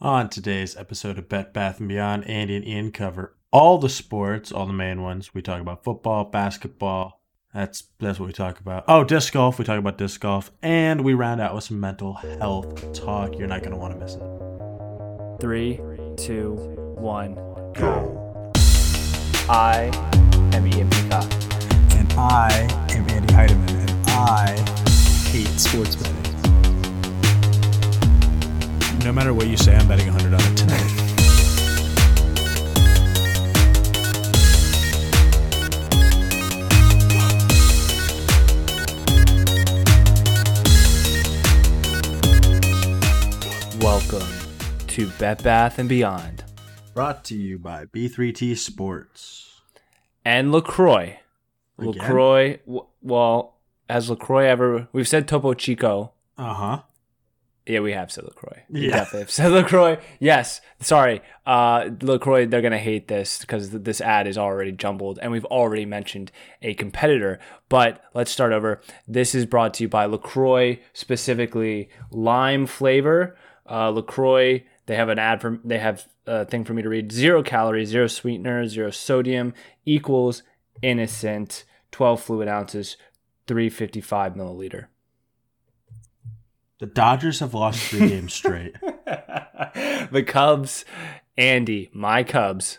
On today's episode of Bet Bath and Beyond, Andy and Ian cover all the sports, all the main ones. We talk about football, basketball. That's that's what we talk about. Oh, disc golf. We talk about disc golf, and we round out with some mental health talk. You're not going to want to miss it. Three, two, one. Go. I am Ian Peacock. And I am Andy Heidemann, and I hate sports betting. No matter what you say, I'm betting 100 on it tonight. Welcome to Bet Bath and Beyond Brought to you by B3T Sports. and Lacroix. Again? Lacroix. Well, has Lacroix ever? We've said Topo Chico. Uh huh. Yeah, we have said Lacroix. We Yeah. definitely have said Lacroix. Yes, sorry, uh, Lacroix. They're gonna hate this because th- this ad is already jumbled, and we've already mentioned a competitor. But let's start over. This is brought to you by Lacroix, specifically lime flavor. Uh, Lacroix. They have an ad for. They have a thing for me to read. Zero calories, zero sweetener, zero sodium equals innocent. Twelve fluid ounces, three fifty five milliliter. The Dodgers have lost three games straight. the Cubs, Andy, my Cubs,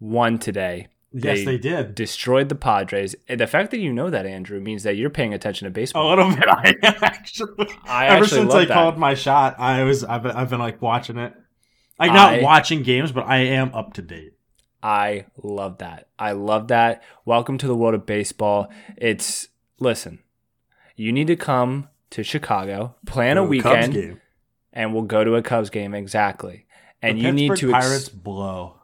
won today. Yes, they did. Destroyed the Padres. And the fact that you know that, Andrew, means that you're paying attention to baseball. A little bit. I actually. I Ever actually since I that. called my shot, I was I've been, I've been like watching it. Like not I- watching games, but I am up to date. I love that. I love that. Welcome to the world of baseball. It's listen, you need to come to Chicago, plan a weekend, and we'll go to a Cubs game exactly. And The you need to ex- Pirates blow.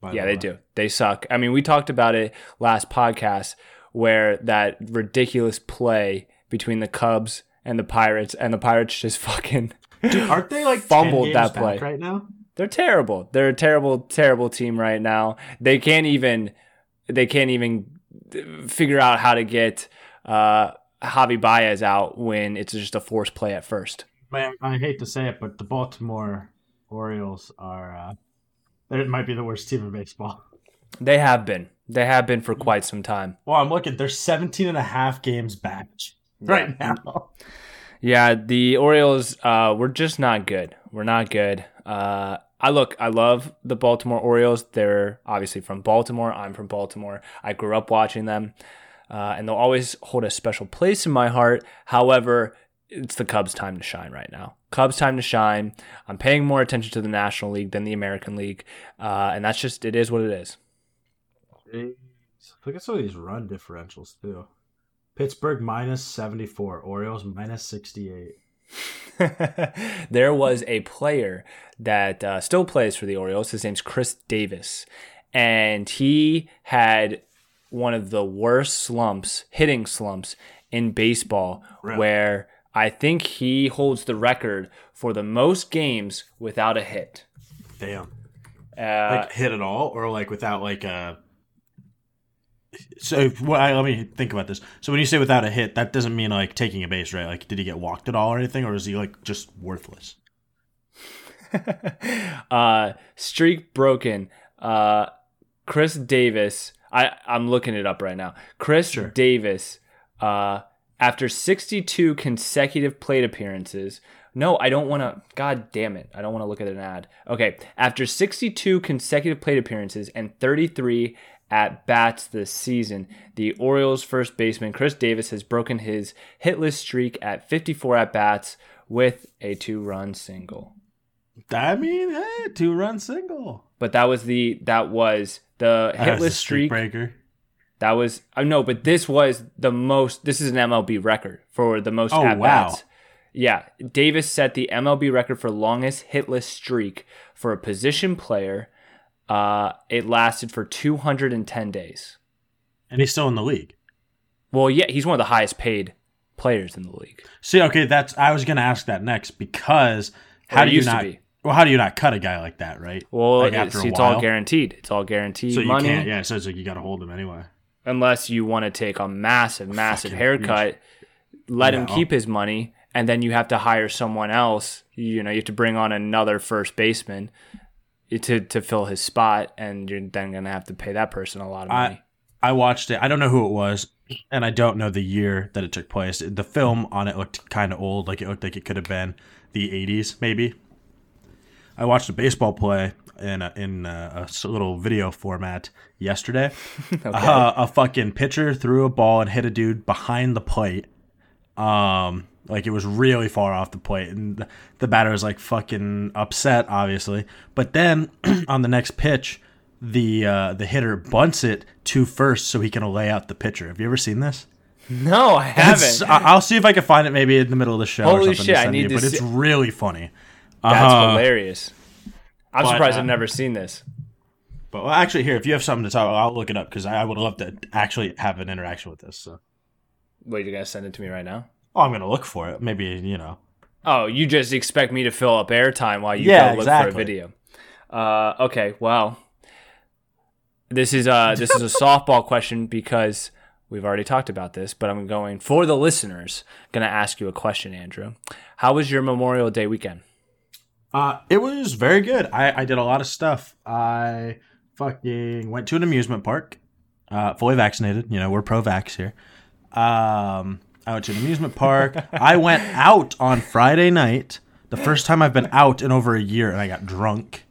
by Yeah, the they do. They suck. I mean, we talked about it last podcast where that ridiculous play between the Cubs and the Pirates, and the Pirates just fucking Dude, aren't they like 10 Fumbled that play. right now? they're terrible. They're a terrible, terrible team right now. They can't even they can't even figure out how to get uh, Javi Baez out when it's just a forced play at first. Man, I hate to say it, but the Baltimore Orioles are uh they might be the worst team in baseball. They have been. They have been for quite some time. Well, I'm looking. They're 17 and a half games back right now. Yeah, the Orioles uh, we're just not good. We're not good. Uh, I look, I love the Baltimore Orioles. They're obviously from Baltimore. I'm from Baltimore. I grew up watching them, uh, and they'll always hold a special place in my heart. However, it's the Cubs' time to shine right now. Cubs' time to shine. I'm paying more attention to the National League than the American League, uh, and that's just it is what it is. Look at some of these run differentials too. Pittsburgh minus 74, Orioles minus 68. there was a player that uh, still plays for the Orioles. His name's Chris Davis, and he had one of the worst slumps, hitting slumps in baseball, Really? where I think he holds the record for the most games without a hit. Damn. Uh, like hit it all or like without like a so well, I- let me think about this so when you say without a hit that doesn't mean like taking a base right like did he get walked at all or anything or is he like just worthless uh, streak broken. Uh, Chris Davis. I I'm looking it up right now. Chris Sure. Davis. Uh, after 62 consecutive plate appearances. No, I don't want to. God damn it! I don't want to look at an ad. Okay, after 62 consecutive plate appearances and 33 at bats this season, the Orioles' first baseman Chris Davis has broken his hitless streak at 54 at bats with a two-run single. i mean hey, two run single but that was the that was the That was the hitless streak. breaker That was I know, but this was the most. This is an MLB record for the most Oh, at wow. bats. Yeah, Davis set the MLB record for longest hitless streak for a position player. Uh, it lasted for 210 days. and he's still in the league Well, yeah, he's one of the highest paid players in the league. see okay that's i was gonna ask that next because how do you not be. Well how do you not cut a guy like that right Well, Like, it- after a see, it's all guaranteed. It's all guaranteed so you money. can't yeah so it's like you gotta hold him anyway unless you want to take a massive, massive Fucking haircut, let him keep his money, and then you have to hire someone else. You know, you have to bring on another first baseman to to fill his spot, and you're then gonna have to pay that person a lot of money. I watched it. I don't know who it was, and I don't know the year that it took place. The film on it looked kind of old, like it looked like it could have been the '80s, maybe. I watched a baseball play in a, in a, a little video format yesterday. uh, a fucking pitcher threw a ball and hit a dude behind the plate. Um, like it was really far off the plate, and the, the batter was like fucking upset, obviously. But then on the next pitch, the uh, the hitter bunts it to first so he can lay out the pitcher. Have you ever seen this? no, I haven't. I, I'll see if I can find it maybe in the middle of the show. or Holy something shit, I need you, to but it's really funny. That's Uh, hilarious. I'm but, surprised uh, I've never seen this. But well, actually, here, if you have something to talk, I'll look it up because I, I would love to actually have an interaction with this. So, Wait, you're gonna send it to me right now? oh, I'm gonna look for it. Maybe you know. Oh, you just expect me to fill up airtime while you Yeah, go look exactly. for a video. Uh, okay, well, this is uh this is a softball question because we've already talked about this, but I'm going for the listeners. Going to ask you a question, Andrew. How was your Memorial Day weekend? Uh, it was very good. I, I did a lot of stuff. I fucking went to an amusement park, uh, fully vaccinated. You know, we're pro vax here. Um, I went to an amusement park. I went out on Friday night, the first time I've been out in over a year, and I got drunk.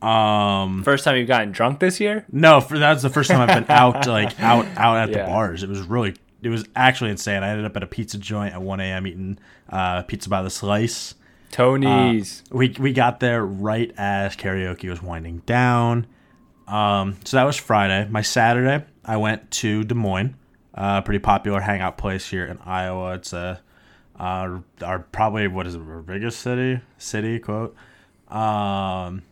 Um, First time you've gotten drunk this year? no, for that's the first time I've been out, like out, out at Yeah. the bars. It was really, it was actually insane. I ended up at a pizza joint at 1 a.m. eating uh, pizza by the slice. Tony's. We we got there right as karaoke was winding down. Um, so that was Friday. My Saturday, I went to Des Moines, a pretty popular hangout place here in Iowa. It's a uh, our probably what is it, our biggest city city quote. Um,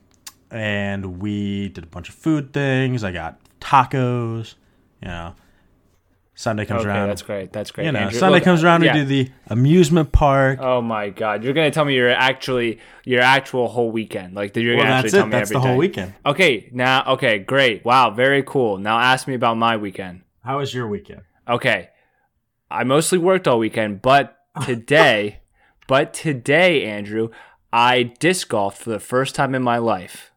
and we did a bunch of food things. I got tacos. You know, Sunday comes okay, around. that's great. That's great. you know, Andrew. Sunday Look, comes around. yeah. We do the amusement park. Oh my god, you're gonna tell me you're actually your actual whole weekend, like you're well, gonna actually tell it. me That's every the whole weekend. Okay, now okay, great. Wow, very cool. Now ask me about my weekend. How was your weekend? Okay. I mostly worked all weekend, but today, but today, Andrew, I disc golfed for the first time in my life.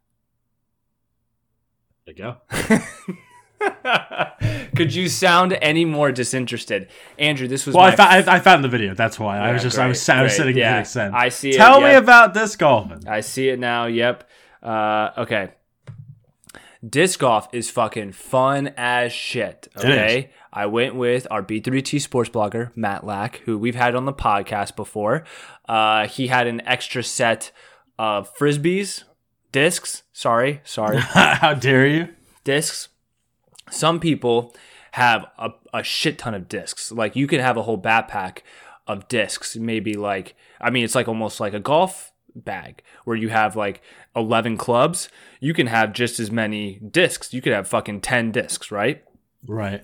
There you go. Could you sound any more disinterested, Andrew? This was Well, I, fa- I, I found the video. That's why I was Yeah, just I was I was sitting Yeah, sent. I see it, Tell me yep. about this golfing. I see it now. Yep. Uh, okay. Disc golf is fucking fun as shit. Okay. I went with our B3T sports blogger, Matt Lack, who we've had on the podcast before. Uh, he had an extra set of frisbees, discs. Sorry, sorry, How dare you? discs. Some people have a, a shit ton of discs. Like you can have a whole backpack of discs. Maybe like I mean, it's like almost like a golf bag where you have like 11 clubs. You can have just as many discs. You could have fucking 10 discs, right? Right.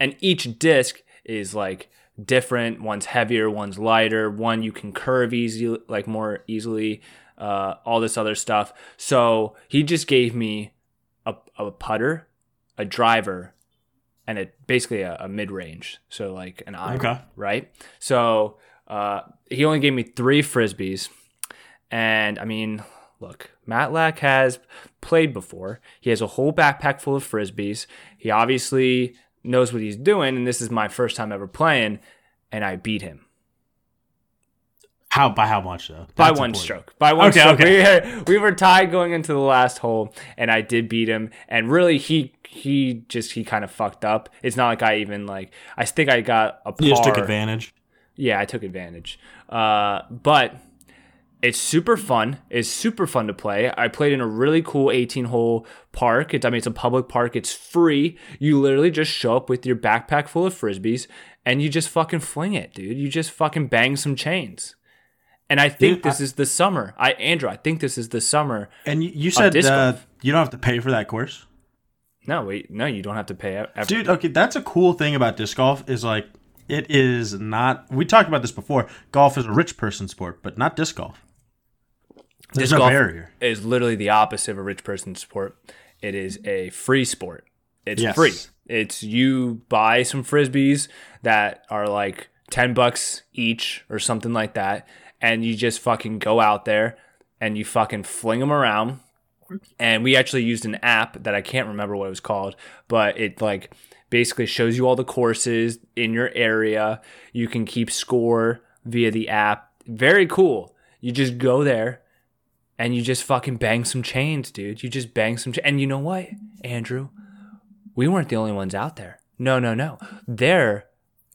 and each disc is like different one's heavier one's lighter one you can curve easy like more easily uh, all this other stuff so he just gave me a, a putter a driver and it basically a, a mid-range so like an iron Okay. right? So uh, he only gave me three frisbees. And i mean look matt lack has played before. He has a whole backpack full of frisbees. He obviously knows what he's doing and this is my first time ever playing and i beat him How by how much though? by one important. stroke. By one Okay, stroke. okay. We, were, we were tied going into the last hole, and I did beat him. And really, he he just he kind of fucked up. It's not like I even like. I think I got a par. You just took advantage. Yeah, I took advantage. Uh, but it's super fun. It's super fun to play. I played in a really cool 18 hole park. It's, I mean, it's a public park. It's free. You literally just show up with your backpack full of frisbees and you just fucking fling it, dude. You just fucking bang some chains. And I think Dude, this is the summer. I Andrew, I think this is the summer. And you, you said uh, you don't have to pay for that course, No, wait, no, you don't have to pay ever. dude. Okay, that's a cool thing about disc golf is like it is not. We talked about this before. Golf is a rich person sport, but not disc golf. There's Disc no golf barrier. is literally the opposite of a rich person sport. It is a free sport. It's Yes. free. It's you buy some frisbees that are like 10 bucks each or something like that. And you just fucking go out there and you fucking fling them around. And we actually used an app that I can't remember what it was called, but it like basically shows you all the courses in your area. You can keep score via the app. Very cool. You just go there and you just fucking bang some chains, dude. You just bang some. And you know what, Andrew? We weren't the only ones out there. No, no, no. There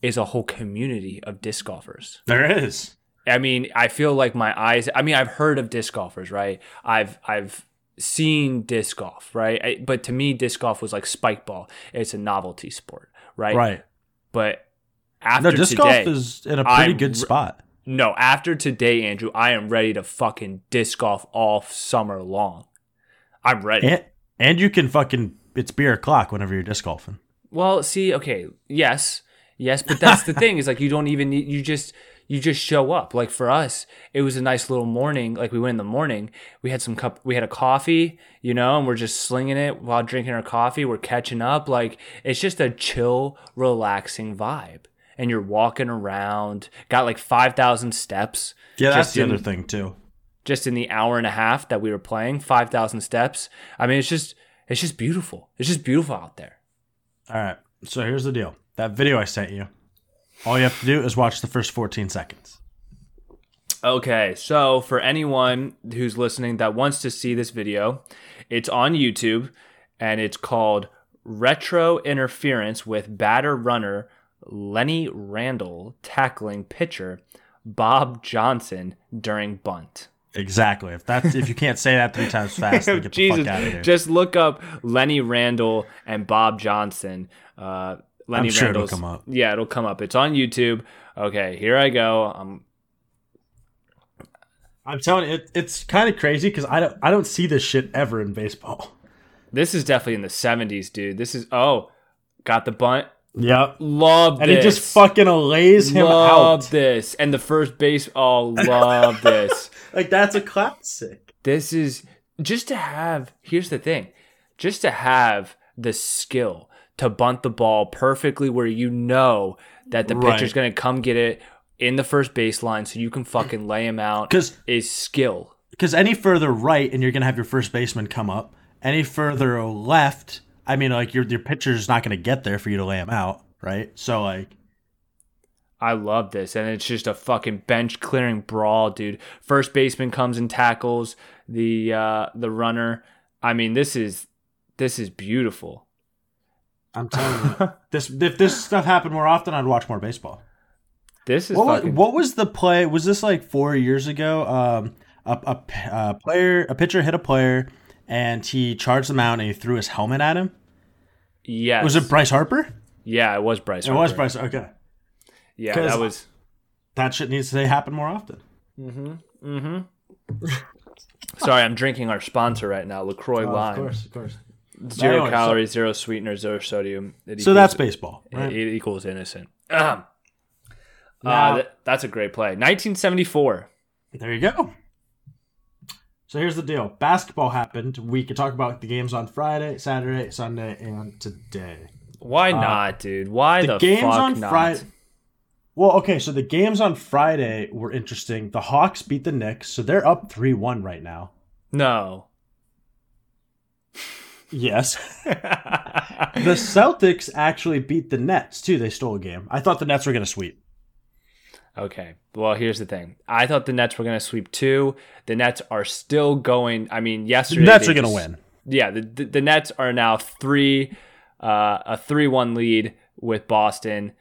is a whole community of disc golfers. There is. I mean, I feel like my eyes. I mean, I've heard of disc golfers, right? I've I've seen disc golf, right? I, but to me, disc golf was like spike ball. It's a novelty sport, right? Right. But after No, disc today, golf is in a pretty I'm good spot. no, after today, Andrew, I am ready to fucking disc golf all summer long. I'm ready. And, and you can fucking it's beer o'clock whenever you're disc golfing. Well, see, okay, yes, yes, but that's the thing is like you don't even need you just you just show up. Like for us, it was a nice little morning. Like we went in the morning, we had some cup, we had a coffee, you know, and we're just slinging it while drinking our coffee. We're catching up. Like it's just a chill, relaxing vibe. And you're walking around, got like five thousand steps. Yeah, that's just the in- other thing too. just in the hour and a half that we were playing, 5,000 steps. I mean, it's just, it's just beautiful. It's just beautiful out there. All right. So here's the deal. That video I sent you. All you have to do is watch the first 14 seconds. Okay, so for anyone who's listening that wants to see this video, it's on YouTube and it's called Retro Interference with Batter Runner Lenny Randle tackling pitcher Bob Johnson during bunt. Exactly. If that's if you can't say that three times fast, then get the fuck out of here. just look up Lenny Randle and Bob Johnson. Uh, Lenny I'm sure it'll come up. Yeah, it'll come up. It's on YouTube. Okay, here I go. I'm. I'm telling you, it, it's kind of crazy because I don't I don't see this shit ever in baseball. this is definitely in the '70s, dude. This is oh, got the bunt. Yep. Love And this. he just fucking lays him love out. Love this. And the first base. Oh, love this. Like that's a classic. This is just to have. Here's the thing, just to have the skill to bunt the ball perfectly where you know that the Right. pitcher's gonna come get it in the first baseline, so you can fucking lay him out Cause, is skill. Because any further right, and you're gonna have your first baseman come up. Any further left, I mean, like your your pitcher's not gonna get there for you to lay him out, right? So like, I love this, and it's just a fucking bench clearing brawl, dude. First baseman comes and tackles the uh, the runner. I mean, this is this is beautiful. I'm telling you, this if this stuff happened more often, I'd watch more baseball. This is What was, fucking. what was the play? Was this like four years ago? Um, a, a, p- a player, a pitcher hit a player, and he charged him out, and he threw his helmet at him. Yeah, Was it Bryce Harper? Yeah, it was Bryce. Harper. It was Harper. Bryce. Okay, Yeah, that was. that shit needs to happen more often. Mm-hmm. Mm-hmm. Sorry, I'm drinking our sponsor right now, Lacroix Lime. Oh, of course. Zero Anyway, so- calories, zero sweetener, zero sodium. It So that's baseball, right? It equals innocent. Ahem. Now- uh, th- that's a great play. 1974. There you go. So here's the deal. Basketball happened. We could talk about the games on Friday, Saturday, Sunday, and today. Why not, dude? Why the, Uh, the games fuck on? Friday. Well, okay, so the games on Friday were interesting. The Hawks beat the Knicks, so they're up 3 1 right now. No. Yes. the Celtics actually beat the Nets, too. They stole a game. I thought the Nets were going to sweep. Okay. Well, here's the thing. I thought the Nets were going to sweep too. The Nets are still going. I mean, yesterday The. Nets are going to win. Yeah, the, the the Nets are now three, uh, a three-one lead with Boston.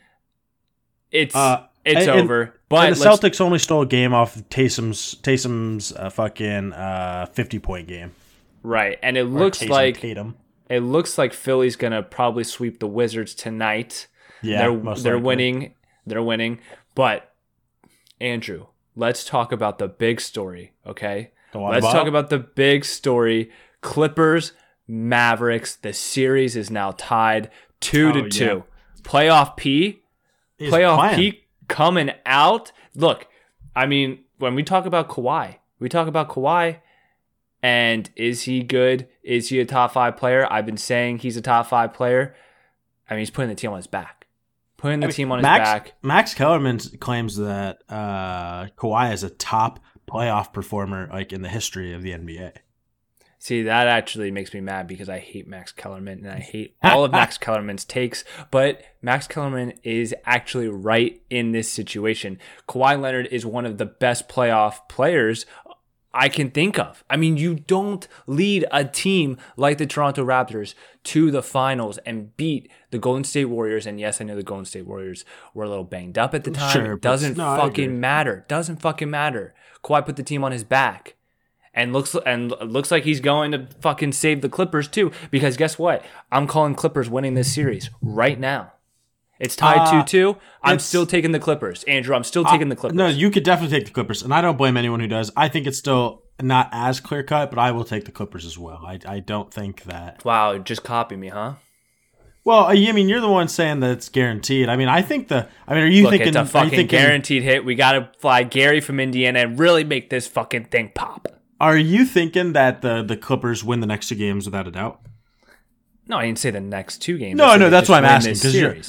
It's Uh, it's and- over. But and the Celtics only stole a game off of Tatum's Tatum's uh, fucking uh, 50 point game. Right, and it looks like Tatum. it looks like Philly's gonna probably sweep the Wizards tonight. Yeah, they're they're likely. winning. They're winning. But Andrew, let's talk about the big story, okay? Let's Bob. talk about the big story. Clippers, Mavericks. The series is now tied two Oh, to yeah. two. Playoff P, He's playoff playing. P coming out. Look, I mean, when we talk about Kawhi, we talk about Kawhi. And is he good? Is he a top five player? I've been saying he's a top five player. I mean, he's putting the team on his back. putting the team on his back. Max Kellerman claims that uh, Kawhi is a top playoff performer like in the history of the NBA. See, that actually makes me mad because I hate Max Kellerman and I hate all of Max Kellerman's takes. But Max Kellerman is actually right in this situation. Kawhi Leonard is one of the best playoff players I can think of. I mean, you don't lead a team like the Toronto Raptors to the finals and beat the Golden State Warriors. And yes, I know the Golden State Warriors were a little banged up at the time. Sure, it doesn't no, fucking matter. Doesn't fucking matter. Kawhi put the team on his back and looks and looks like he's going to fucking save the Clippers too. Because guess what? I'm calling Clippers winning this series right now. It's tied Uh, two two. I'm still taking the Clippers, Andrew. I'm still taking the Clippers. No, you could definitely take the Clippers, and I don't blame anyone who does. I think it's still not as clear cut, but I will take the Clippers as well. I, I don't think that. wow, just copy me, huh? Well, I mean, you're the one saying that it's guaranteed. I mean, I think the. I mean, are you Look, thinking? it's a fucking thinking, guaranteed hit. We got to fly Gary from Indiana and really make this fucking thing pop. Are you thinking that the the Clippers win the next two games without a doubt? No, I didn't say the next two games. No, no, that's why I'm asking, Because you're-.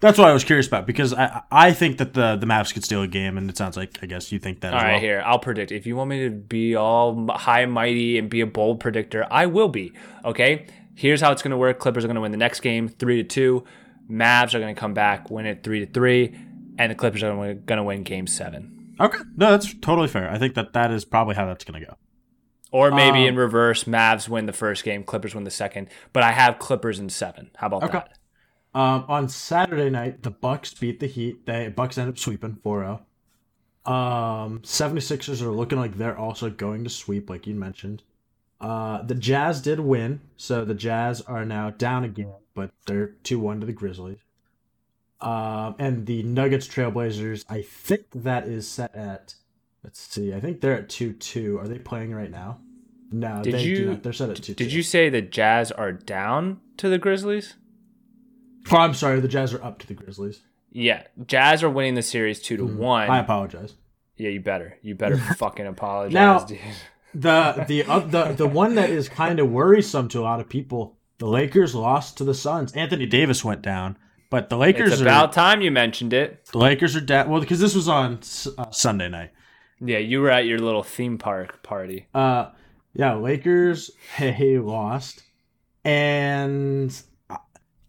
That's what I was curious about because I I think that the the Mavs could steal a game, and it sounds like I guess you think that All right, well. here I'll predict. If you want me to be all high and mighty and be a bold predictor, I will be. Okay, here's how it's going to work. Clippers are going to win the next game three to two. Mavs are going to come back, win it three to three, and the Clippers are going to win Game Seven. Okay, no, that's totally fair. I think that that is probably how that's going to go. Or maybe Um, in reverse, Mavs win the first game, Clippers win the second. But I have Clippers in seven. How about Okay. that? Um, on Saturday night, the Bucks beat the Heat. They Bucks end up sweeping 4-0. Um, 76ers are looking like they're also going to sweep, like you mentioned. Uh, the Jazz did win, so the Jazz are now down again, but they're 2-1 to the Grizzlies. Um, and the Nuggets Trailblazers, I think that is set at let's see, I think they're at 2-2. Are they playing right now? No, Did they do not. They're set at 2-2. Did you say the Jazz are down to the Grizzlies? Oh, I'm sorry, the Jazz are up to the Grizzlies. Yeah, Jazz are winning the series two to one. Mm-hmm. I apologize. Yeah, you better. You better fucking apologize, Now- dude. the the uh, the the one that is kind of worrisome to a lot of people. The Lakers lost to the Suns. Anthony Davis went down, but the Lakers It's are about time you mentioned it. the Lakers are down. Well, because this was on uh, Sunday night. Yeah, you were at your little theme park party. Uh, yeah, Lakers hey lost, and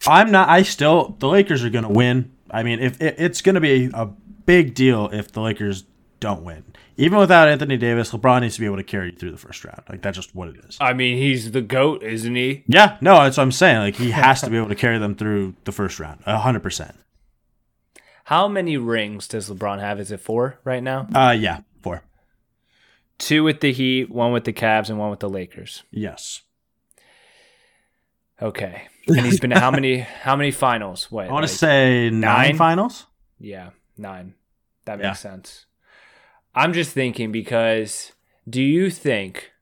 I'm not. I still the Lakers are gonna win. I mean, if it, it's gonna be a, a big deal if the Lakers don't win, even without Anthony Davis, LeBron needs to be able to carry you through the first round. Like that's just what it is. I mean, he's the goat, isn't he? Yeah, no, that's what I'm saying. Like he has to be able to carry them through the first round, hundred percent. How many rings does LeBron have? Is it four right now? Uh, yeah, four. Two with the Heat, one with the Cavs, and one with the Lakers. Yes, Okay. And he's been to how many how many finals? Wait, I want like- to say nine, nine? finals. Yeah, nine. That Yeah. makes sense. I'm just thinking because do you think,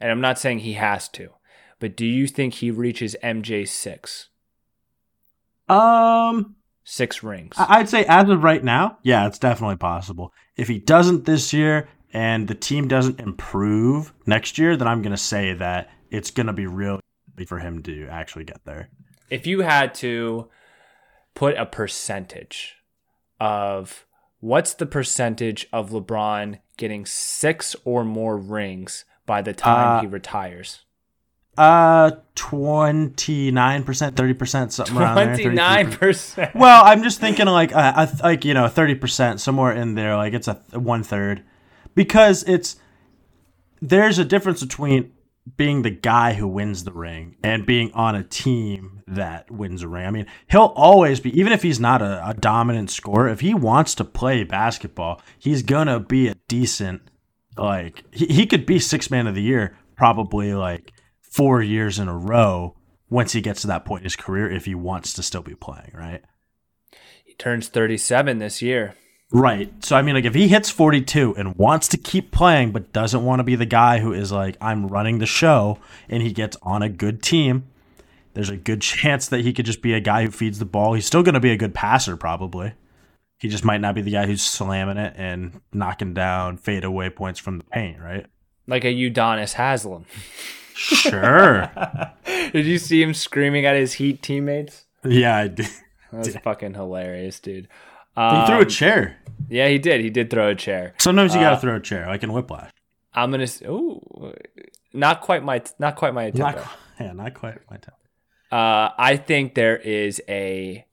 and I'm not saying he has to, but do you think he reaches MJ six? Um, Six rings. I'd say as of right now, yeah, it's definitely possible. If he doesn't this year and the team doesn't improve next year, then I'm gonna say that it's gonna be really for him to actually get there. if you had to put a percentage of what's the percentage of LeBron getting six or more rings by the time Uh, he retires? Uh, twenty nine percent, thirty percent, something around there. Twenty nine 33%. Well, I'm just thinking like uh, th- like you know thirty percent somewhere in there, like it's a one third, because it's there's a difference between being the guy who wins the ring and being on a team that wins a ring. I mean, he'll always be even if he's not a, a dominant scorer. If he wants to play basketball, he's gonna be a decent like he, he could be six man of the year probably like four years in a row once he gets to that point in his career if he wants to still be playing, right? He turns thirty seven this year. Right. So I mean like if he hits 42 and wants to keep playing but doesn't want to be the guy who is like I'm running the show and he gets on a good team, there's a good chance that he could just be a guy who feeds the ball. He's still going to be a good passer probably. He just might not be the guy who's slamming it and knocking down fadeaway points from the paint, right? Like a Udonis Haslem. Sure. Did you see him screaming at his Heat teammates? yeah, I did. That's fucking hilarious, dude. He Um, threw a chair. yeah, he did. He did throw a chair. Sometimes you got to uh, throw a chair, like in Whiplash. I'm gonna. Ooh, not quite my. Not quite my Not, yeah, not quite my time. Uh, I think there is a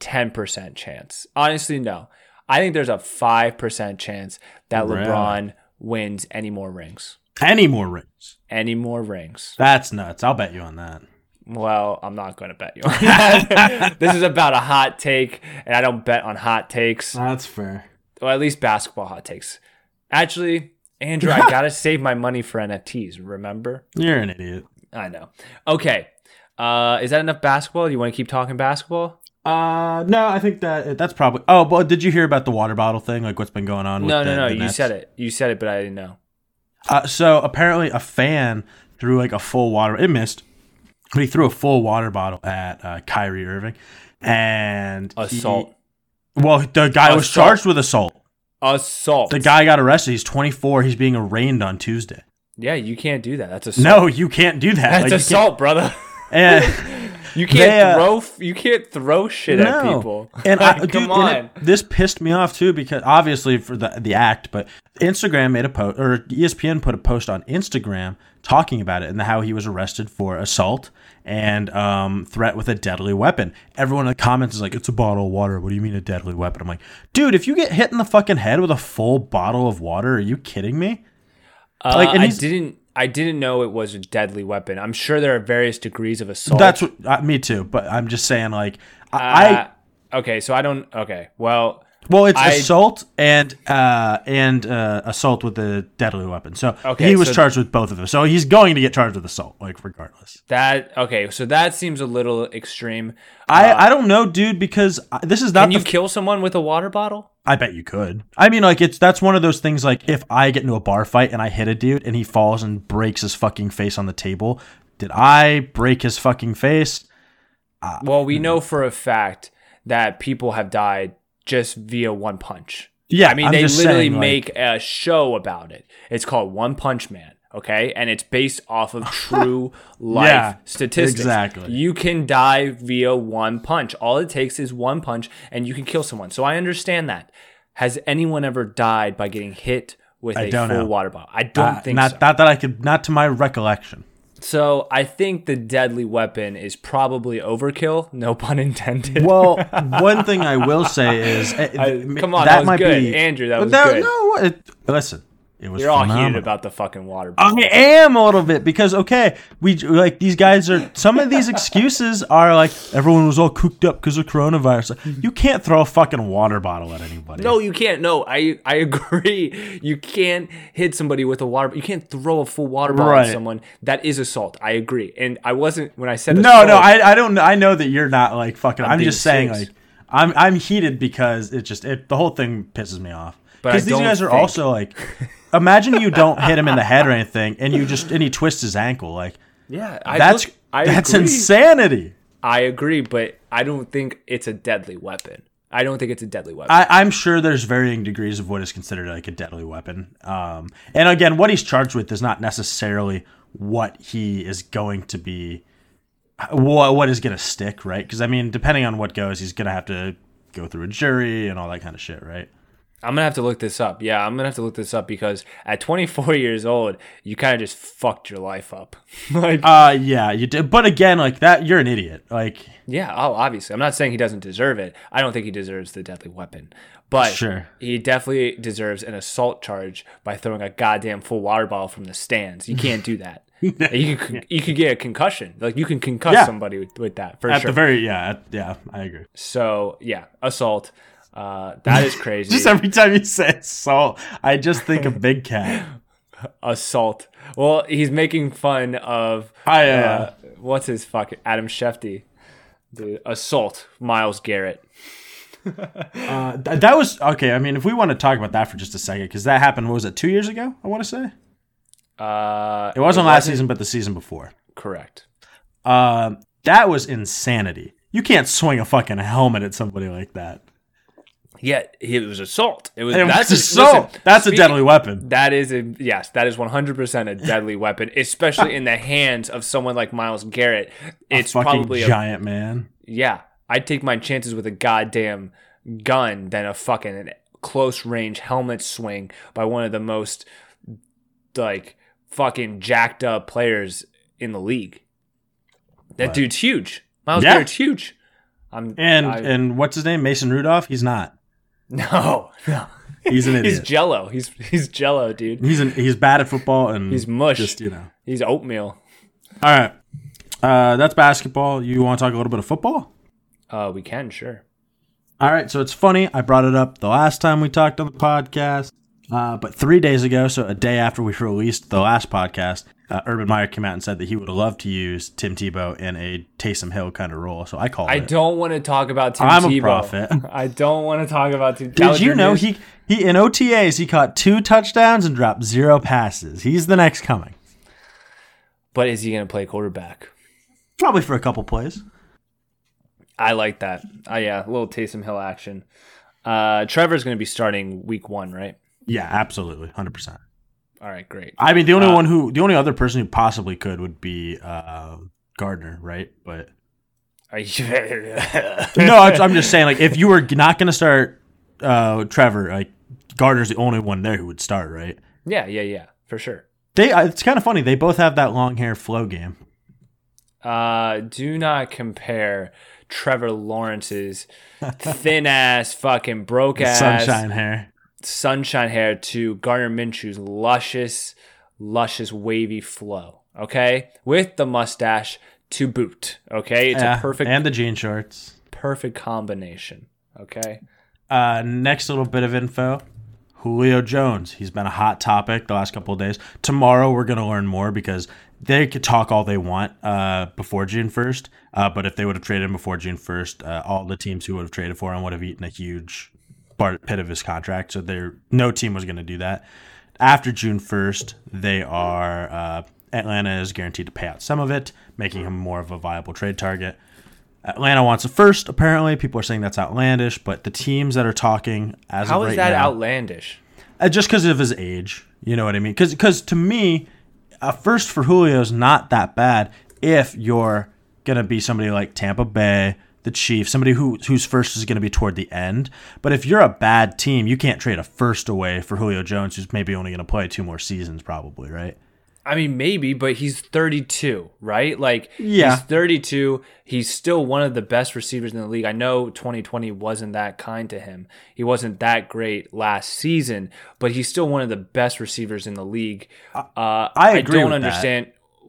10% chance. Honestly, no. I think there's a 5% chance that Really? LeBron wins any more rings. Any more rings? Any more rings. That's nuts. I'll bet you on that. Well, I'm not going to bet you on that. this is about a hot take, and I don't bet on hot takes. That's fair. Well, at least basketball hot takes. Actually, Andrew, I got to save my money for NFTs, remember? You're an idiot. I know. Okay. Uh, is that enough basketball? Do you want to keep talking basketball? Uh, no, I think that that's probably. Oh, but did you hear about the water bottle thing? Like what's been going on? No, with no, the, no. the You Nets? said it. You said it, but I didn't know. Uh, so apparently, a fan threw like a full water. It missed, but he threw a full water bottle at uh, Kyrie Irving, and he- Assault. well, the guy was charged with assault. Assault. The guy got arrested. He's 24. He's being arraigned on Tuesday. Yeah, you can't do that. That's assault. No, you can't do that. that's Like, assault, brother. And, You can't They, uh, throw. You can't throw shit at people. And I, dude, come on. it- this pissed me off too because obviously for the the act, but Instagram made a post or ESPN put a post on Instagram talking about it and how he was arrested for assault and um, threat with a deadly weapon. Everyone in the comments is like, "It's a bottle of water." What do you mean a deadly weapon? I'm like, dude, if you get hit in the fucking head with a full bottle of water, are you kidding me? Uh, Like, and I didn't. I didn't know it was a deadly weapon. I'm sure there are various degrees of assault. That's what uh, me too. But I'm just saying, like, I, I Uh, okay, so I don't. Okay, well, Well, it's I- assault and uh, and uh, assault with a deadly weapon. So Okay, he was so- charged with both of them. So he's going to get charged with assault, like regardless. that okay. So that seems a little extreme. I I don't know, dude, because this is not. Uh, Can you kill someone with a water bottle? I bet you could. I mean, like it's that's one of those things. Like if I get into a bar fight and I hit a dude and he falls and breaks his fucking face on the table, did I break his fucking face? Uh, well, we know for a fact that people have died just via one punch. Yeah, I mean, I'm they literally saying, like- make a show about it. It's called One Punch Man. Okay, and it's based off of true life Yeah, statistics. exactly. You can die via one punch. All it takes is one punch, and you can kill someone. So I understand that. Has anyone ever died by getting hit with I a full know. water bottle? I don't Uh, think not so. not that I could, not to my recollection. so I think the deadly weapon is probably overkill. No pun intended. Well, one thing I will say is, uh, I- come on, that was good. Andrew, that was that- good. No, it, listen, it was. You're all heated about the fucking water bottle. I am a little bit because okay, we like these guys are. Some of these excuses are like everyone was all cooked up because of coronavirus. You can't throw a fucking water bottle at anybody. No, you can't. No, I I agree. You can't hit somebody with a water. Bottle. You can't throw a full water bottle Right. at someone. That is assault. I agree. And I wasn't when I said no, assault, no. I, I don't. I know that you're not like fucking. I'm, being just saying serious. like I'm I'm heated because it just it the whole thing pisses me off. Because these guys are think- also like, imagine you don't hit him in the head or anything, and you just and he twists his ankle like. yeah, I That's look- I that's agree. insanity. I agree, but I don't think it's a deadly weapon. I don't think it's a deadly weapon. I, I'm sure there's varying degrees of what is considered like a deadly weapon. Um, and again, what he's charged with is not necessarily what he is going to be, what what is going to stick, right? Because I mean, depending on what goes, he's going to have to go through a jury and all that kind of shit, right? I'm gonna have to look this up. Yeah, I'm gonna have to look this up because at 24 years old, you kind of just fucked your life up. like, Uh, yeah, you did. But again, like that, you're an idiot. Like, yeah, oh, obviously, I'm not saying he doesn't deserve it. I don't think he deserves the deadly weapon, but Sure. he definitely deserves an assault charge by throwing a goddamn full water bottle from the stands. You can't do that. you can you could get a concussion. Like you can concuss Yeah. somebody with, with that for sure. at sure. the very, yeah, at, yeah, I agree. so yeah, assault. Uh, that is crazy. Just every time you say assault, I just think of Big Cat. assault. Well, he's making fun of I, uh, uh, what's his fucking Adam Shefty, the assault Myles Garrett. Uh, th- that was okay. I mean, if we want to talk about that for just a second, because that happened, what was it, two years ago? I want to say Uh, it wasn't last season, but the season before. correct. Um, that was insanity. You can't swing a fucking helmet at somebody like that. Yet it was assault. It was It that's a- assault. listen, That's a deadly weapon. That is a yes. That is one hundred percent a deadly weapon, especially in the hands of someone like Myles Garrett. It's fucking probably a, giant man. yeah. I'd take my chances with a goddamn gun than a fucking close range helmet swing by one of the most like fucking jacked up players in the league. That dude's huge. Myles Yeah. Garrett's huge. I'm And I- and what's his name? Mason Rudolph. He's not. no, no. He's an idiot. He's jello. He's he's jello, dude. he's an, he's bad at football and He's mush. Just you know. He's oatmeal. All right. Uh, that's basketball. You want to talk a little bit of football? Uh, we can sure. All right. So it's funny. I brought it up the last time we talked on the podcast, uh, but three days ago, so a day after we released the last podcast, uh, Urban Meyer came out and said that he would love to use Tim Tebow in a Taysom Hill kind of role. So I called him. I it. don't want to talk about Tim I'm a prophet. I don't want to talk about Tim. Did you know he he in OTAs he caught two touchdowns and dropped zero passes? He's the next coming. But is he going to play quarterback? Probably for a couple plays. I like that. Uh, yeah, a little Taysom Hill action. Uh, Trevor's going to be starting week one, right? Yeah, absolutely, hundred percent. All right, great. I mean, the only Uh, one who, the only other person who possibly could would be uh, Gardner, right? But no, I'm I'm just saying, like, if you were not going to start uh, Trevor, like Gardner's the only one there who would start, right? yeah, yeah, yeah, for sure. They, it's kind of funny. They both have that long hair flow game. Uh, do not compare Trevor Lawrence's thin ass, fucking broke ass Sunshine hair. Sunshine hair to Gardner Minshew's luscious, luscious wavy flow. Okay, with the mustache to boot. Okay, it's Yeah, a perfect, and the jean shorts. perfect combination. Okay. Uh, next little bit of info. Julio Jones. He's been a hot topic the last couple of days. Tomorrow we're going to learn more because they could talk all they want uh, before June 1st. Uh, but if they would have traded him before June 1st, uh, all the teams who would have traded for him would have eaten a huge part, pit of his contract. So there, no team was going to do that. After June 1st, they are uh, Atlanta is guaranteed to pay out some of it, making him more of a viable trade target. Atlanta wants a first. Apparently, people are saying that's outlandish, but the teams that are talking as How of is right that now, outlandish? uh, just because of his age, you know what I mean? Because Because to me, a first for Julio is not that bad if you're gonna be somebody like Tampa Bay, the Chiefs, somebody who whose first is gonna be toward the end. But if you're a bad team, you can't trade a first away for Julio Jones, who's maybe only gonna play two more seasons, probably, right? I mean, maybe, but he's 32, right? Like, Yeah. he's 32. He's still one of the best receivers in the league. I know 2020 wasn't that kind to him. He wasn't that great last season, but he's still one of the best receivers in the league. Uh, I agree don't with that.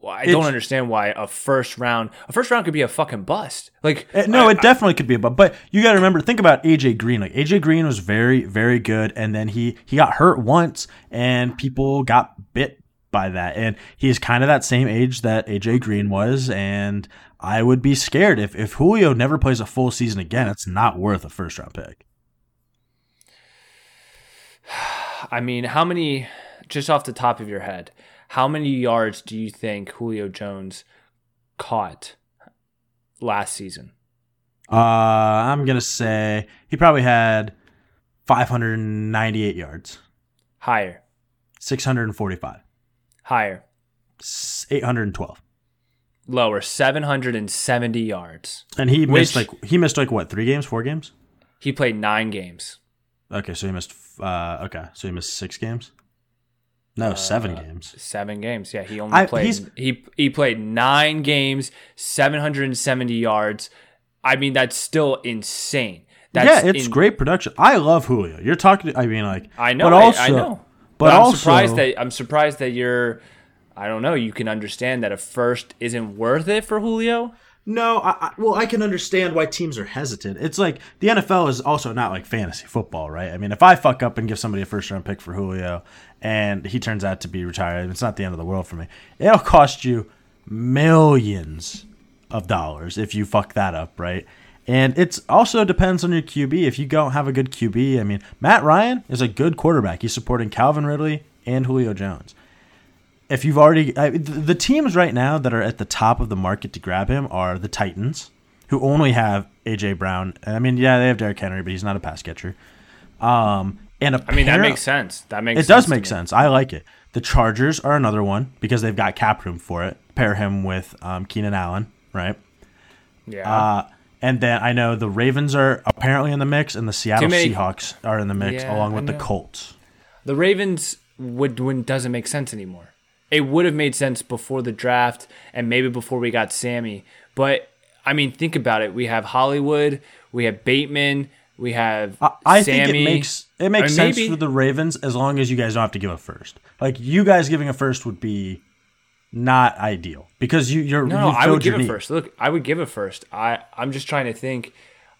I It's- don't understand why a first round, a first round could be a fucking bust. Like, Uh, No, I- it definitely could be a but but you got to remember think about AJ Green. Like AJ Green was very very good and then he he got hurt once and people got bit by that and he's kind of that same age that AJ Green was and I would be scared if if Julio never plays a full season again, it's not worth a first round pick. I mean, how many, just off the top of your head, how many yards do you think Julio Jones caught last season? Uh I'm going to say he probably had 598 yards, Higher, 645, higher, 812. lower, 770 yards. And he missed like he missed like what, 3 games, 4 games? He played nine games. Okay, so he missed. Uh, okay, so he missed six games. No, uh, seven games. Seven games. Yeah, he only I- played. He he played nine games, 770 yards. I mean, that's still insane. That's yeah, it's in- great production. I love Julio. You're talking. I mean, like I know. but I- also, I, know. but, But, I'm also, surprised that I'm surprised that you're. I don't know. You can understand that a first isn't worth it for Julio. No. I, I, well, I can understand why teams are hesitant. It's like the NFL is also not like fantasy football, right? I mean, if I fuck up and give somebody a first round pick for Julio, and he turns out to be retired, it's not the end of the world for me. It'll cost you millions of dollars if you fuck that up, right? And it's also depends on your QB. If you don't have a good QB, I mean, Matt Ryan is a good quarterback. He's supporting Calvin Ridley and Julio Jones. If you've already, I, the the teams right now that are at the top of the market to grab him are the Titans, who only have AJ Brown. I mean, yeah, they have Derrick Henry, but he's not a pass catcher. Um, and I mean, that makes sense. That makes it does make sense. I like it. The Chargers are another one because they've got cap room for it. Pair him with um, Keenan Allen, right? Yeah. Uh, And then I know the Ravens are apparently in the mix, and the Seattle many- Seahawks are in the mix, Yeah, along with the. Colts. The Ravens would doesn't make sense anymore. It would have made sense before the draft and maybe before we got Sammy. But I mean, think about it. We have Hollywood, we have Bateman, we have I, I Sammy. think it makes it makes mean, sense maybe- for the Ravens as long as you guys don't have to give a first. Like you guys giving a first would be not ideal because you you're No, I would give it first. Look, I would give it first. I I'm just trying to think.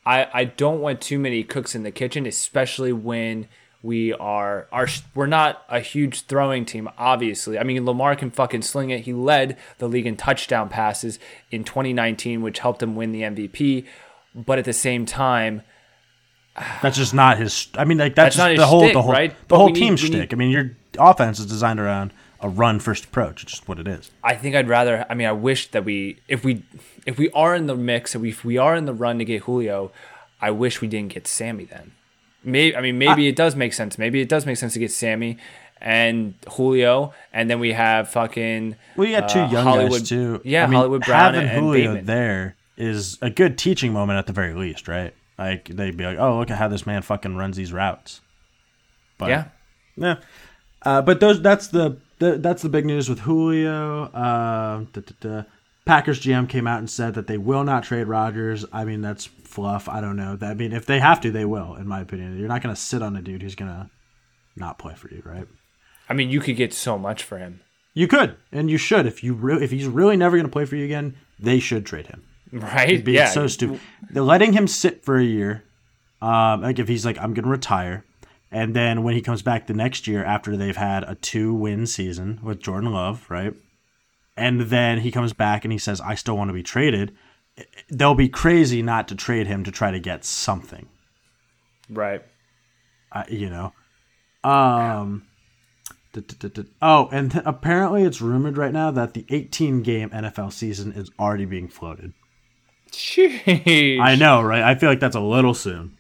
I I don't want too many cooks in the kitchen, especially when we are are we're not a huge throwing team. Obviously, I mean Lamar can fucking sling it. He led the league in touchdown passes in 2019, which helped him win the MVP. But at the same time, That's just not his. I mean, like that's, That's not just his the whole shtick, the whole right? the But whole need- team shtick. need- I mean, your offense is designed around a run first approach. It's just what it is. I think I'd rather. I mean, I wish that we, if we, if we are in the mix, if we, if we are in the run to get Julio, I wish we didn't get Sammy then. Maybe I mean maybe it does make sense. Maybe it does make sense to get Sammy and Julio, and then we have fucking. Well, you got two uh, young Hollywood, guys too. Yeah, I mean, Hollywood Brown having and, and Julio Bateman. there is a good teaching moment at the very least, right? Like they'd be like, "Oh, look at how this man fucking runs these routes." But Yeah, Yeah. Uh, but those that's the, the that's the big news with Julio. Uh, da, da, da. Packers GM came out and said that they will not trade Rodgers. I mean, that's fluff. I don't know. That, I mean, if they have to, they will. In my opinion, you're not going to sit on a dude who's going to not play for you, right? I mean you could get so much for him, You could, and you should. If you re- if he's really never going to play for you again, they should trade him. right? It'd be yeah, so stupid. They're letting him sit for a year. Um, like if he's like, I'm gonna retire, and then when he comes back the next year after they've had a two win season with Jordan Love, right? And then he comes back and he says, I still want to be traded. They'll be crazy not to trade him to try to get something, right. uh, you know. Um. duh, duh, duh, duh. Oh, and th- apparently it's rumored right now that the 18 game NFL season is already being floated. Sheesh. I know, right? I feel like that's a little soon.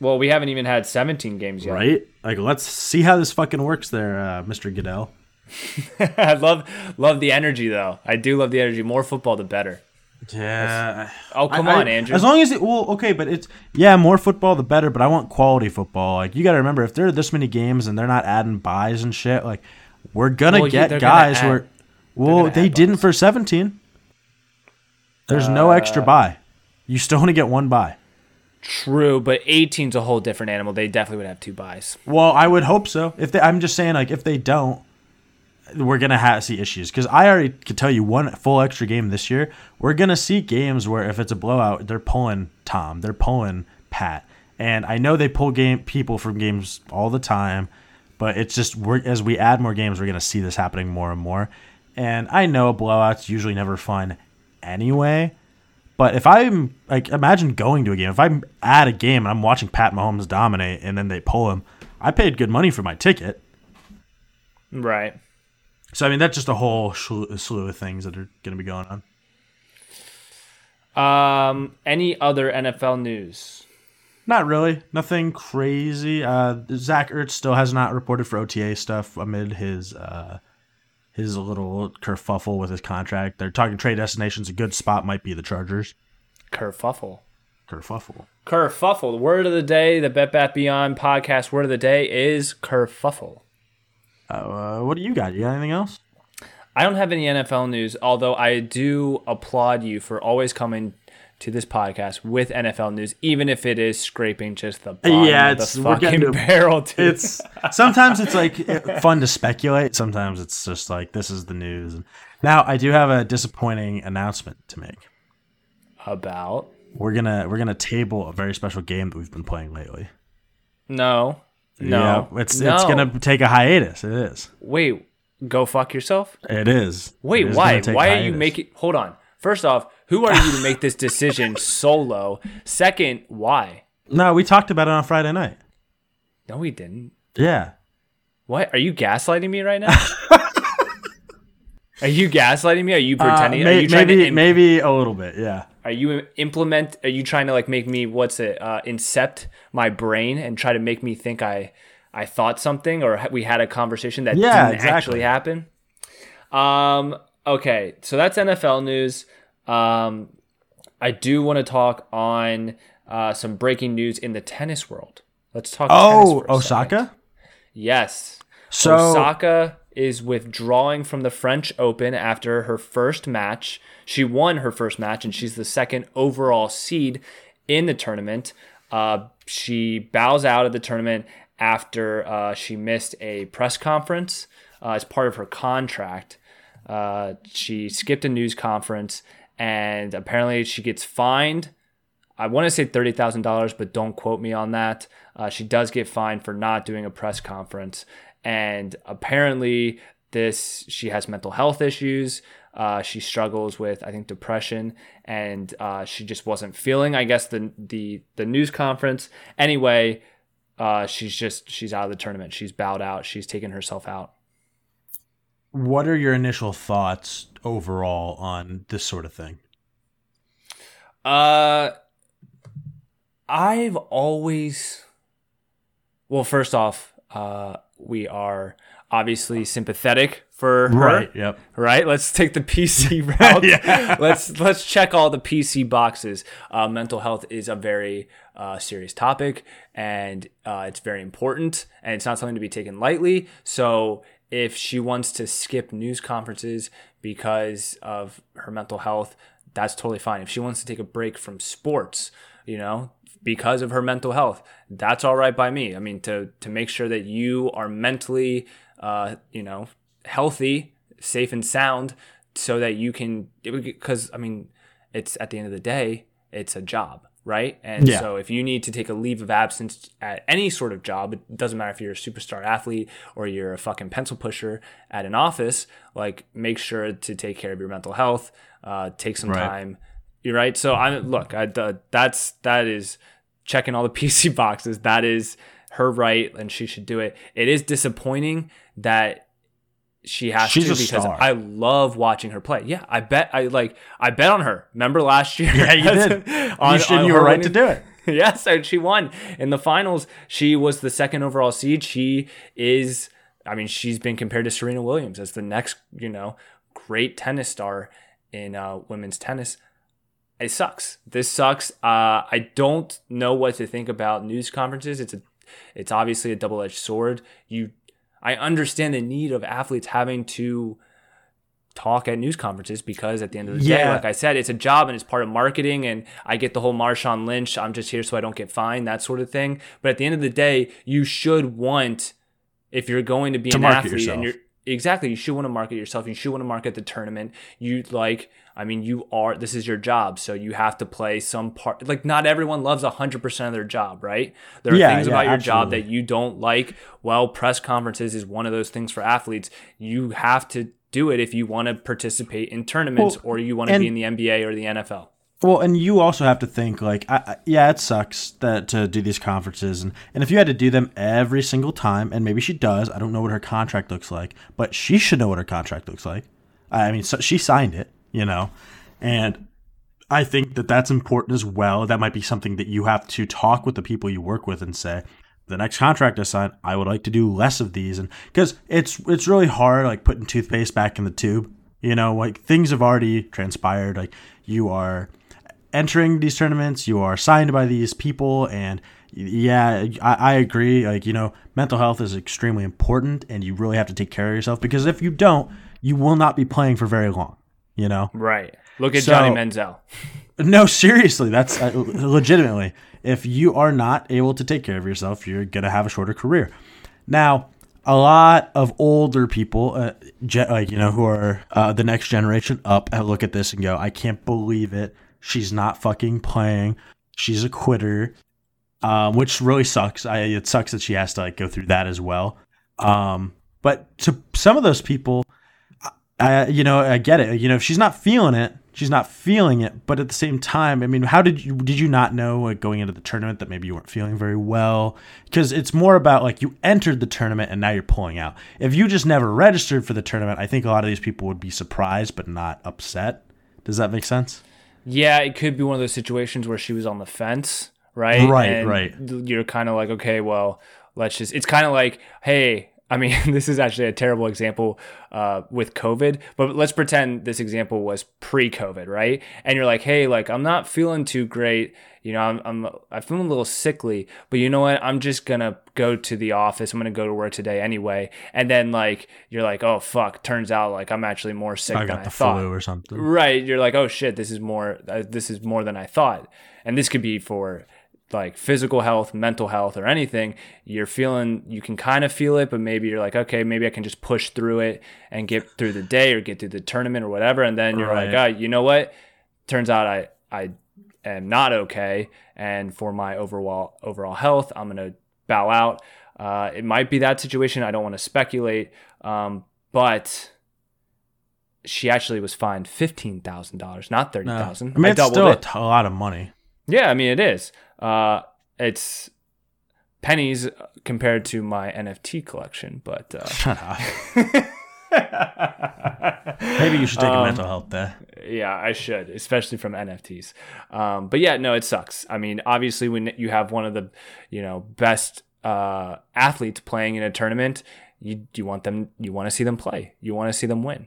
Well, we haven't even had 17 games yet. Right? Like, let's see how this fucking works there, uh, Mr. Goodell. I love love the energy though. I do love the energy. More football, the better. Yeah. Oh come I- on, I- Andrew. As long as it, well, okay, but it's, yeah, more football, the better, but I want quality football. Like, you got to remember, if there are this many games and they're not adding byes and shit, like, we're going to Well, get they're gonna guys who are. well, they didn't byes. for 17. There's no extra Uh, bye. You still want to get one bye. True, but 18's a whole different animal. They definitely would have two byes. Well, I would hope so. If they, I'm just saying, like, if they don't, we're gonna have see issues because I already could tell you one full extra game this year. We're gonna see games where if it's a blowout, they're pulling Tom, they're pulling Pat, and I know they pull game people from games all the time, but it's just we're, as we add more games, we're gonna see this happening more and more. And I know blowouts usually never fun anyway. But if I'm like, imagine going to a game. If I'm at a game and I'm watching Pat Mahomes dominate, and then they pull him, I paid good money for my ticket. Right. So I mean, that's just a whole slew, slew of things that are going to be going on. Um. Any other NFL news? Not really, nothing crazy. Uh, Zach Ertz still has not reported for OTA stuff amid his uh, his little kerfuffle with his contract. They're talking trade destinations. A good spot might be the Chargers. Kerfuffle. Kerfuffle. Kerfuffle. The word of the day, the Bet Bat Beyond podcast word of the day is kerfuffle. Uh, what do you got? You got anything else? I don't have any NFL news, although I do applaud you for always coming to this podcast with NFL news, even if it is scraping just the bottom Yeah, of the we're fucking to- barrel. It's sometimes it's like fun to speculate. Sometimes it's just like this is the news. Now I do have a disappointing announcement to make. about We're gonna we're gonna table a very special game that we've been playing lately. no, no. Yeah, it's no. it's gonna take a hiatus. It is. wait. Go fuck yourself. It is. Wait, It is why? gonna take a Why are you making? Hold on. First off, who are you to make this decision solo? Second, why? No, we talked about it on Friday night. No, we didn't. Yeah. What? Are you gaslighting me right now? are you gaslighting me? Are you Uh, pretending? may- are you maybe maybe a little bit. Yeah. Are you implement? Are you trying to like make me? What's it? Uh, incept my brain and try to make me think I I thought something or we had a conversation that Yeah, didn't actually happen. Um. Okay, so that's NFL news. Um. I do want to talk on uh, some breaking news in the tennis world. Let's talk. Oh, Osaka. Yes. So Osaka is withdrawing from the French Open after her first match. She won her first match, and she's the second overall seed in the tournament. Uh, she bows out of the tournament after uh, she missed a press conference uh, as part of her contract. Uh, she skipped a news conference, and apparently she gets fined. I want to say thirty thousand dollars, but don't quote me on that. Uh, she does get fined for not doing a press conference, and apparently this she has mental health issues. Uh, she struggles with I think depression, and uh, she just wasn't feeling I guess the the the news conference. Anyway, uh, she's just she's out of the tournament. She's bowed out. She's taken herself out. what are your initial thoughts overall on this sort of thing? Uh, I've always, well, first off, uh, we are obviously sympathetic for her. Yep. Right. Let's take the PC route. Yeah. Let's let's check all the PC boxes. Uh, mental health is a very uh, serious topic, and uh, it's very important, and it's not something to be taken lightly. So if she wants to skip news conferences because of her mental health, that's totally fine. If she wants to take a break from sports, you know, because of her mental health, that's all right by me. I mean, to to make sure that you are mentally, uh, you know, healthy, safe and sound, so that you can. Because I mean, it's at the end of the day, it's a job, right? And Yeah. so if you need to take a leave of absence at any sort of job, it doesn't matter if you're a superstar athlete or you're a fucking pencil pusher at an office. Like, make sure to take care of your mental health. Uh, take some Right. time. You're right. So I look. I the, that's that is checking all the PC boxes. That is her right, and she should do it. It is disappointing that she has She's to because star. I love watching her play. Yeah, I bet I like I bet on her. Remember last year? Yeah, you did. on, you should. on You were right to do it. yes, and she won in the finals. She was the second overall seed. She is, I mean, she's been compared to Serena Williams as the next, you know, great tennis star in uh, women's tennis. It sucks. This sucks. Uh, I don't know what to think about news conferences. It's a, it's obviously a double edged sword. You, I understand the need of athletes having to talk at news conferences because at the end of the day, like I said, it's a job and it's part of marketing. And I get the whole Marshawn Lynch, I'm just here so I don't get fined, that sort of thing. But at the end of the day, you should want, if you're going to be To an athlete yourself. and you're exactly, you should want to market yourself. You should want to market the tournament. You like, I mean, you are, this is your job. So you have to play some part. Like, not everyone loves 100% of their job, right? There are Yeah, things yeah, about your job that you don't like. Well, press conferences is one of those things for athletes. You have to do it if you want to participate in tournaments Well, or you want to be in the NBA or the NFL. Well, and you also have to think like, I, I, yeah, it sucks that to do these conferences, and and if you had to do them every single time, and maybe she does, I don't know what her contract looks like, but she should know what her contract looks like. I mean, so she signed it, you know, and I think that that's important as well. That might be something that you have to talk with the people you work with and say, the next contract I sign, I would like to do less of these, and because it's it's really hard, like putting toothpaste back in the tube. You know, like things have already transpired. Like you are entering these tournaments, you are signed by these people, and yeah, I, I agree. Like you know, mental health is extremely important, and you really have to take care of yourself because if you don't, you will not be playing for very long. You know. Right. Look at So- Johnny Manziel. No, seriously, that's uh, legitimately. If you are not able to take care of yourself, you're gonna have a shorter career. Now, a lot of older people, uh, ge- like you know, who are uh, the next generation up, uh, look at this and go, "I can't believe it. She's not fucking playing. She's a quitter," um, which really sucks. I, it sucks that she has to like go through that as well. Um, but to some of those people, I, you know, I get it. You know, if she's not feeling it, she's not feeling it. But at the same time, I mean, how did you did you not know like, going into the tournament that maybe you weren't feeling very well? Because it's more about like you entered the tournament and now you're pulling out. If you just never registered for the tournament, I think a lot of these people would be surprised but not upset. Does that make sense? Yeah, it could be one of those situations where she was on the fence, right? Right, And right. You're kind of like, okay, well, let's just. It's kind of like, hey, I mean, this is actually a terrible example uh, with COVID, but let's pretend this example was pre-COVID, right? And you're like, hey, like I'm not feeling too great. You know, I'm I'm I feel a little sickly, but you know what? I'm just gonna go to the office. I'm gonna go to work today anyway. And then like you're like, oh fuck, turns out like I'm actually more sick I than got I the thought. flu or something. Right. You're like, oh shit, this is more. Uh, this is more than I thought. And this could be for like physical health, mental health, or anything. You're feeling, you can kind of feel it, but maybe you're like, okay, maybe I can just push through it and get through the day or get through the tournament or whatever. And then you're like, Right. oh, you know what? Turns out I I am not okay, and for my overall overall health, I'm gonna bow out. Uh, it might be that situation. I don't want to speculate, um, but she actually was fined fifteen thousand dollars, not 30000 no. I mean, it's still it. a lot of money. Yeah, I mean it is. Uh, it's pennies compared to my NFT collection, but uh, Shut up. Maybe you should take a Um, mental health day. yeah, I should, especially from NFTs. Um, but yeah, no, it sucks. I mean, obviously, when you have one of the you know best uh, athletes playing in a tournament, you you want them, you want to see them play, you want to see them win.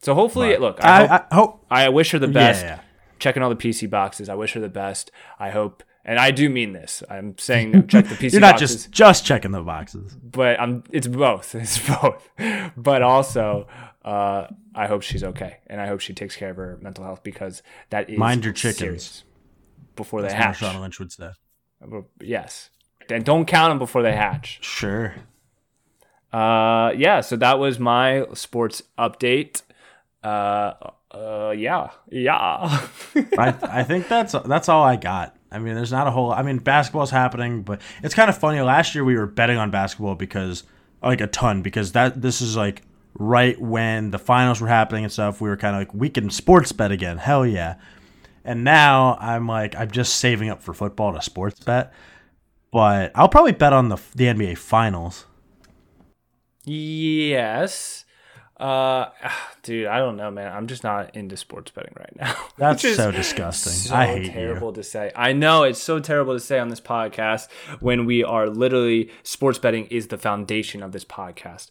So hopefully, But look, I, I, hope, I hope. I wish her the Yeah, best. yeah. Checking all the PC boxes. I wish her the best. I hope, and I do mean this. I'm saying check the PC You're not boxes just just checking the boxes. but I'm it's both. It's both. But also, uh, I hope she's okay, and I hope she takes care of her mental health because that is Mind your chickens. serious before they That's hatch. Marshawn Lynch would say. Yes, and don't count them before they hatch. Sure. Uh, yeah. So that was my sports update. Uh, uh, yeah, yeah. I I think that's that's all I got. I mean, there's not a whole. I mean, basketball's happening, but it's kind of funny. Last year we were betting on basketball because like a ton because that this is like right when the finals were happening and stuff. We were kind of like we can sports bet again. Hell yeah! And now I'm like I'm just saving up for football to sports bet, but I'll probably bet on the the NBA finals. yes. Uh, dude, I don't know, man. I'm just not into sports betting right now. That's so disgusting. so I hate terrible to say. I know it's so terrible to say on this podcast when we are literally sports betting is the foundation of this podcast.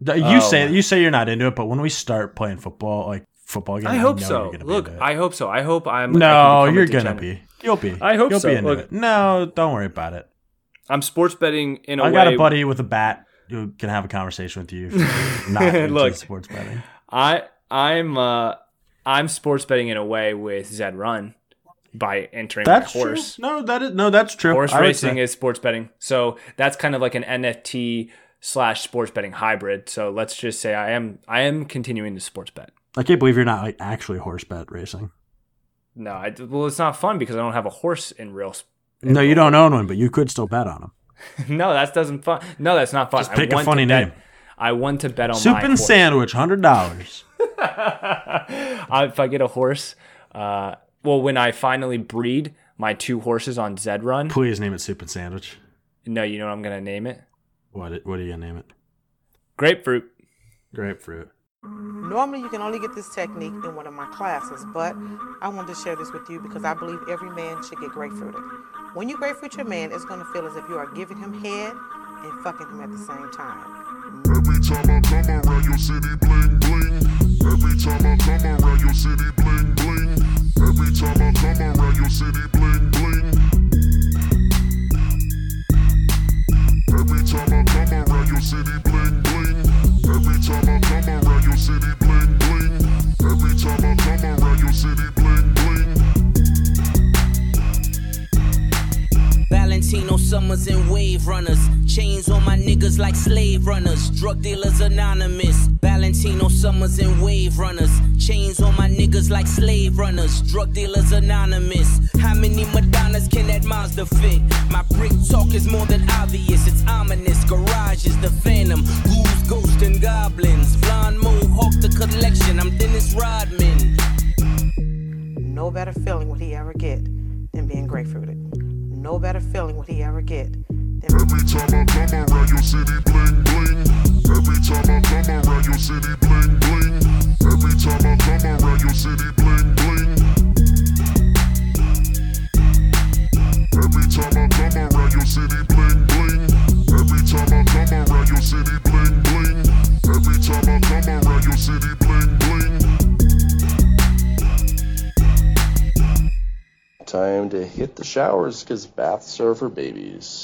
you. You Oh, say you say you're not into it, but when we start playing football, like football games, I hope know so. Look. I hope so. I hope I'm. No, can become a you're gonna be. You'll be. I hope You'll so. Be into Look- it. No, don't worry about it. I'm sports betting in a I way. got a buddy with a bat who can have a conversation with you. If you're not Look. sports betting. I I'm uh I'm sports betting in a way with Zed Run by entering That's horse. true. No, that is no, that's true. Horse I racing is sports betting, so that's kind of like an NFT slash sports betting hybrid. So let's just say I am I am continuing to sports bet. I can't believe you're not like actually horse bet racing. No, I, well, it's not fun because I don't have a horse in real. Sp- No, you don't own one, but you could still bet on them. no, that doesn't fun. No, that's not fun. Just pick I a funny to bet- name. I want to bet on Soup my and horse. sandwich, hundred dollars. If I get a horse, uh, well, when I finally breed my two horses on Zed Run, Please name it soup and sandwich. no, you know what I'm gonna name it? What? What are you gonna name it? Grapefruit. Grapefruit. Normally, you can only get this technique in one of my classes, but I wanted to share this with you because I believe every man should get grapefruited. When you grapefruit your man, it's to feel as if you are giving him head and fucking him at the same time. Every time I come around your city, bling bling. Like slave runners. Drug dealers anonymous. Are for babies.